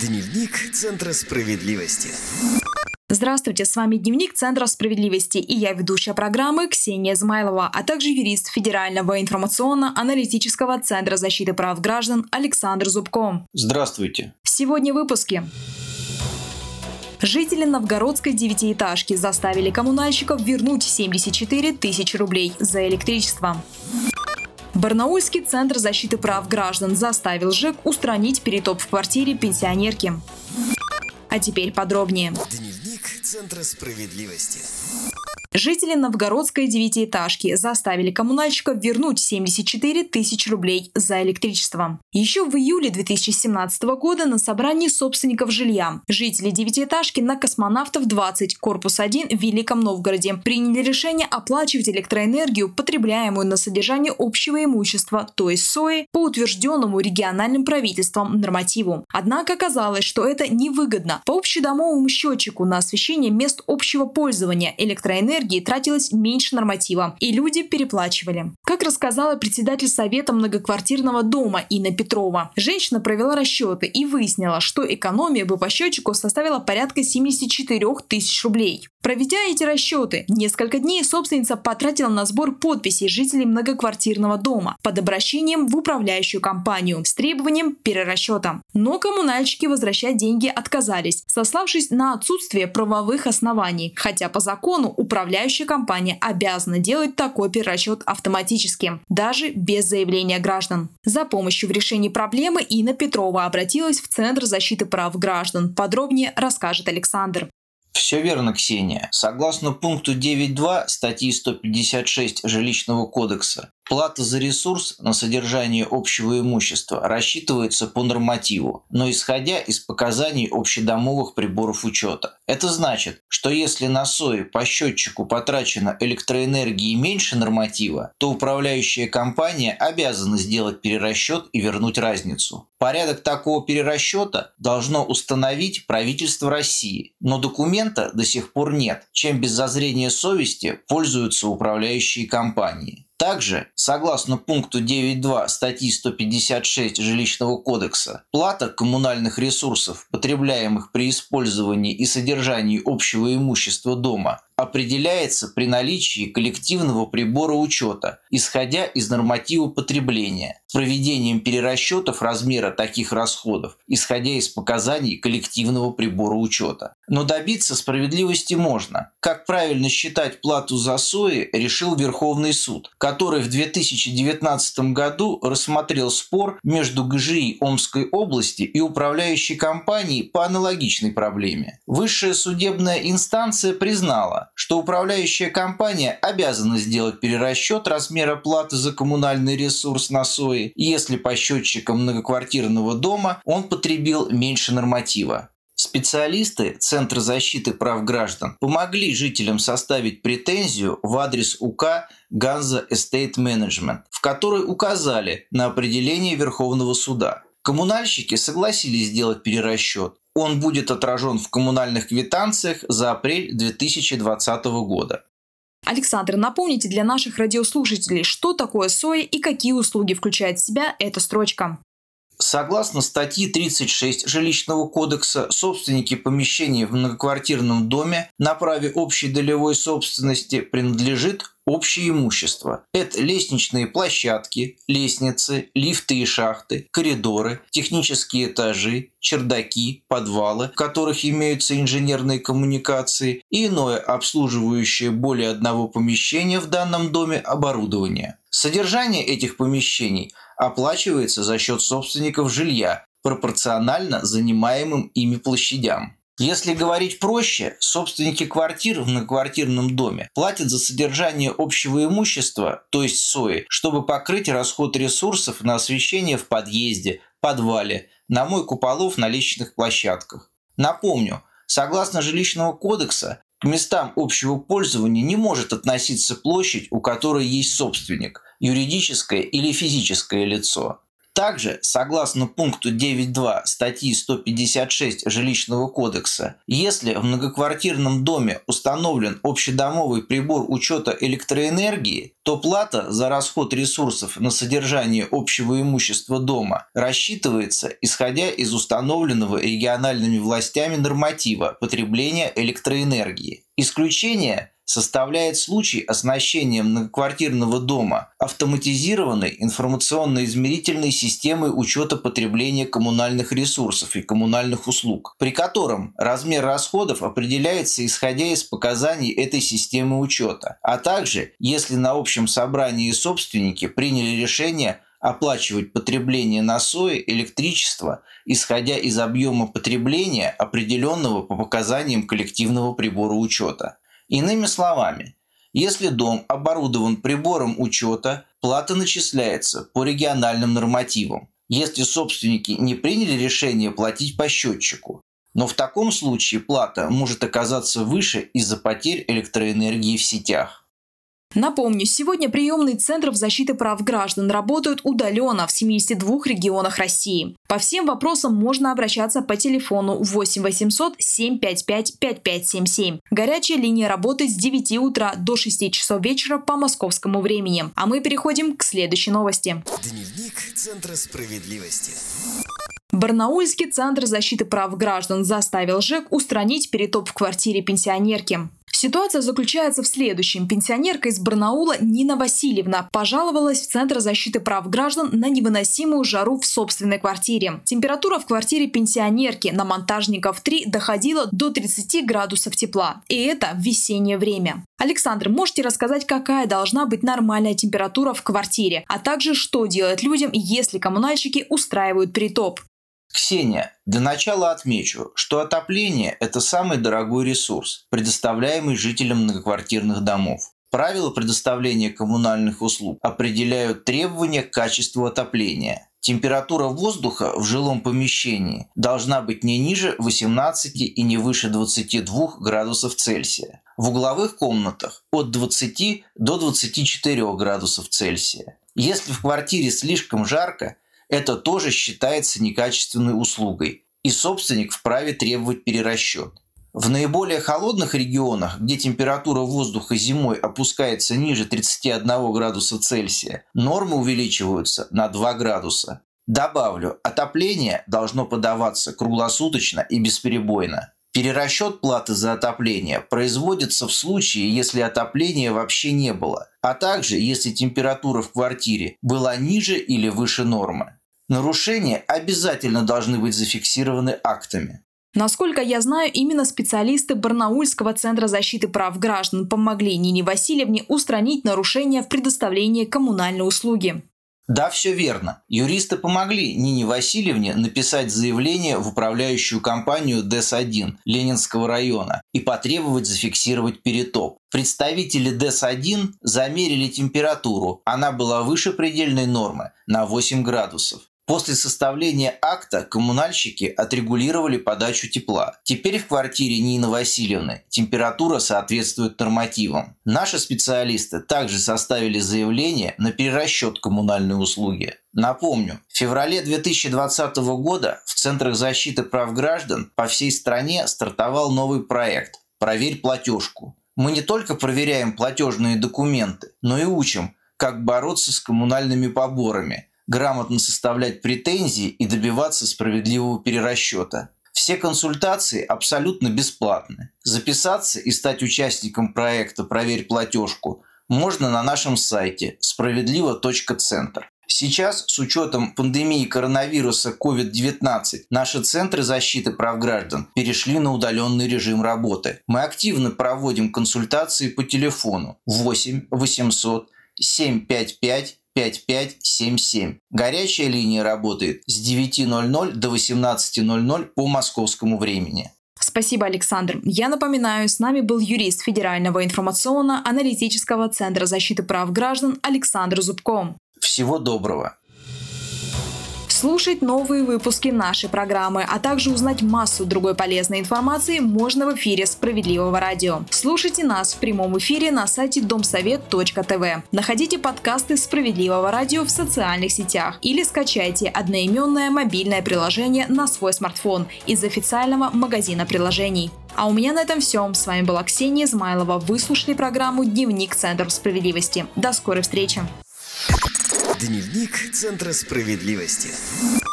Дневник Центра справедливости. Здравствуйте, с вами Дневник Центра справедливости и я ведущая программы Ксения Измайлова, а также юрист Федерального информационно-аналитического Центра защиты прав граждан Александр Зубко. Здравствуйте. Сегодня в выпуске. Жители новгородской девятиэтажки заставили коммунальщиков вернуть 74 тысячи рублей за электричество. Барнаульский центр защиты прав граждан заставил ЖЭК устранить перетоп в квартире пенсионерки. А теперь подробнее. Дневник Центра справедливости. Жители новгородской девятиэтажки заставили коммунальщиков вернуть 74 тысячи рублей за электричество. Еще в июле 2017 года на собрании собственников жилья жители девятиэтажки на Космонавтов 20, корпус 1 в Великом Новгороде приняли решение оплачивать электроэнергию, потребляемую на содержание общего имущества, то есть СОИ, по утвержденному региональным правительством нормативу. Однако оказалось, что это невыгодно. По общедомовому счетчику на освещение мест общего пользования электроэнергии энергии тратилось меньше норматива, и люди переплачивали. Как рассказала председатель Совета многоквартирного дома Инна Петрова, женщина провела расчеты и выяснила, что экономия бы по счетчику составила порядка 74 тысяч рублей. Проведя эти расчеты, несколько дней собственница потратила на сбор подписей жителей многоквартирного дома под обращением в управляющую компанию с требованием перерасчета. Но коммунальщики возвращать деньги отказались, сославшись на отсутствие правовых оснований, хотя по закону управляющая компания обязана делать такой перерасчет автоматически, даже без заявления граждан. За помощью в решении проблемы Инна Петрова обратилась в Центр защиты прав граждан. Подробнее расскажет Александр. Все верно, Ксения. Согласно пункту 9.2 статьи 156 Жилищного кодекса, Плата за ресурс на содержание общего имущества рассчитывается по нормативу, но исходя из показаний общедомовых приборов учета. Это значит, что если на СОИ по счетчику потрачено электроэнергии меньше норматива, то управляющая компания обязана сделать перерасчет и вернуть разницу. Порядок такого перерасчета должно установить правительство России, но документа до сих пор нет, чем без зазрения совести пользуются управляющие компании. Также, согласно пункту 9.2 статьи 156 Жилищного кодекса, плата коммунальных ресурсов, потребляемых при использовании и содержании общего имущества дома, определяется при наличии коллективного прибора учета, исходя из норматива потребления, с проведением перерасчетов размера таких расходов, исходя из показаний коллективного прибора учета. Но добиться справедливости можно. Как правильно считать плату за СОИ, решил Верховный суд, который в 2019 году рассмотрел спор между ГЖИ Омской области и управляющей компанией по аналогичной проблеме. Высшая судебная инстанция признала, что управляющая компания обязана сделать перерасчет размера платы за коммунальный ресурс на СОИ, если по счетчикам многоквартирного дома он потребил меньше норматива. Специалисты Центра защиты прав граждан помогли жителям составить претензию в адрес УК Ганза Estate Management, в которой указали на определение Верховного суда. Коммунальщики согласились сделать перерасчет, он будет отражен в коммунальных квитанциях за апрель 2020 года. Александр, напомните для наших радиослушателей, что такое СОИ и какие услуги включает в себя эта строчка. Согласно статьи 36 Жилищного кодекса, собственники помещений в многоквартирном доме на праве общей долевой собственности принадлежит общее имущество. Это лестничные площадки, лестницы, лифты и шахты, коридоры, технические этажи, чердаки, подвалы, в которых имеются инженерные коммуникации и иное обслуживающее более одного помещения в данном доме оборудование. Содержание этих помещений оплачивается за счет собственников жилья, пропорционально занимаемым ими площадям. Если говорить проще, собственники квартир в многоквартирном доме платят за содержание общего имущества, то есть СОИ, чтобы покрыть расход ресурсов на освещение в подъезде, подвале, на мойку полов на лестничных площадках. Напомню, согласно жилищного кодекса, к местам общего пользования не может относиться площадь, у которой есть собственник, юридическое или физическое лицо. Также, согласно пункту 9.2 статьи 156 Жилищного кодекса, если в многоквартирном доме установлен общедомовый прибор учета электроэнергии, то плата за расход ресурсов на содержание общего имущества дома рассчитывается, исходя из установленного региональными властями норматива потребления электроэнергии. Исключение составляет случай оснащения многоквартирного дома автоматизированной информационно-измерительной системой учета потребления коммунальных ресурсов и коммунальных услуг, при котором размер расходов определяется исходя из показаний этой системы учета, а также если на общем собрании собственники приняли решение оплачивать потребление на сое электричество, исходя из объема потребления, определенного по показаниям коллективного прибора учета. Иными словами, если дом оборудован прибором учета, плата начисляется по региональным нормативам, если собственники не приняли решение платить по счетчику. Но в таком случае плата может оказаться выше из-за потерь электроэнергии в сетях. Напомню, сегодня приемные центров защиты прав граждан работают удаленно в 72 регионах России. По всем вопросам можно обращаться по телефону 8 800 755 5577. Горячая линия работает с 9 утра до 6 часов вечера по московскому времени. А мы переходим к следующей новости. Дневник Центра справедливости. Барнаульский центр защиты прав граждан заставил ЖЭК устранить перетоп в квартире пенсионерки. Ситуация заключается в следующем. Пенсионерка из Барнаула Нина Васильевна пожаловалась в Центр защиты прав граждан на невыносимую жару в собственной квартире. Температура в квартире пенсионерки на монтажников 3 доходила до 30 градусов тепла. И это в весеннее время. Александр, можете рассказать, какая должна быть нормальная температура в квартире, а также что делать людям, если коммунальщики устраивают притоп? Ксения, для начала отмечу, что отопление – это самый дорогой ресурс, предоставляемый жителям многоквартирных домов. Правила предоставления коммунальных услуг определяют требования к качеству отопления. Температура воздуха в жилом помещении должна быть не ниже 18 и не выше 22 градусов Цельсия. В угловых комнатах от 20 до 24 градусов Цельсия. Если в квартире слишком жарко, это тоже считается некачественной услугой, и собственник вправе требовать перерасчет. В наиболее холодных регионах, где температура воздуха зимой опускается ниже 31 градуса Цельсия, нормы увеличиваются на 2 градуса. Добавлю, отопление должно подаваться круглосуточно и бесперебойно. Перерасчет платы за отопление производится в случае, если отопления вообще не было, а также если температура в квартире была ниже или выше нормы. Нарушения обязательно должны быть зафиксированы актами. Насколько я знаю, именно специалисты Барнаульского центра защиты прав граждан помогли Нине Васильевне устранить нарушения в предоставлении коммунальной услуги. Да, все верно. Юристы помогли Нине Васильевне написать заявление в управляющую компанию ДЭС-1 Ленинского района и потребовать зафиксировать перетоп. Представители ДЭС-1 замерили температуру. Она была выше предельной нормы на 8 градусов. После составления акта коммунальщики отрегулировали подачу тепла. Теперь в квартире Нины Васильевны температура соответствует нормативам. Наши специалисты также составили заявление на перерасчет коммунальной услуги. Напомню, в феврале 2020 года в Центрах защиты прав граждан по всей стране стартовал новый проект «Проверь платежку». Мы не только проверяем платежные документы, но и учим, как бороться с коммунальными поборами – грамотно составлять претензии и добиваться справедливого перерасчета. Все консультации абсолютно бесплатны. Записаться и стать участником проекта «Проверь платежку» можно на нашем сайте справедливо.центр. Сейчас, с учетом пандемии коронавируса COVID-19, наши центры защиты прав граждан перешли на удаленный режим работы. Мы активно проводим консультации по телефону 8 800 755 5577. Горячая линия работает с 9.00 до 18.00 по московскому времени. Спасибо, Александр. Я напоминаю, с нами был юрист Федерального информационно-аналитического центра защиты прав граждан Александр Зубко. Всего доброго. Послушать новые выпуски нашей программы, а также узнать массу другой полезной информации можно в эфире Справедливого радио. Слушайте нас в прямом эфире на сайте домсовет.тв. Находите подкасты Справедливого радио в социальных сетях или скачайте одноименное мобильное приложение на свой смартфон из официального магазина приложений. А у меня на этом все. С вами была Ксения Измайлова. Вы слушали программу «Дневник Центра справедливости». До скорой встречи. Дневник Центра справедливости.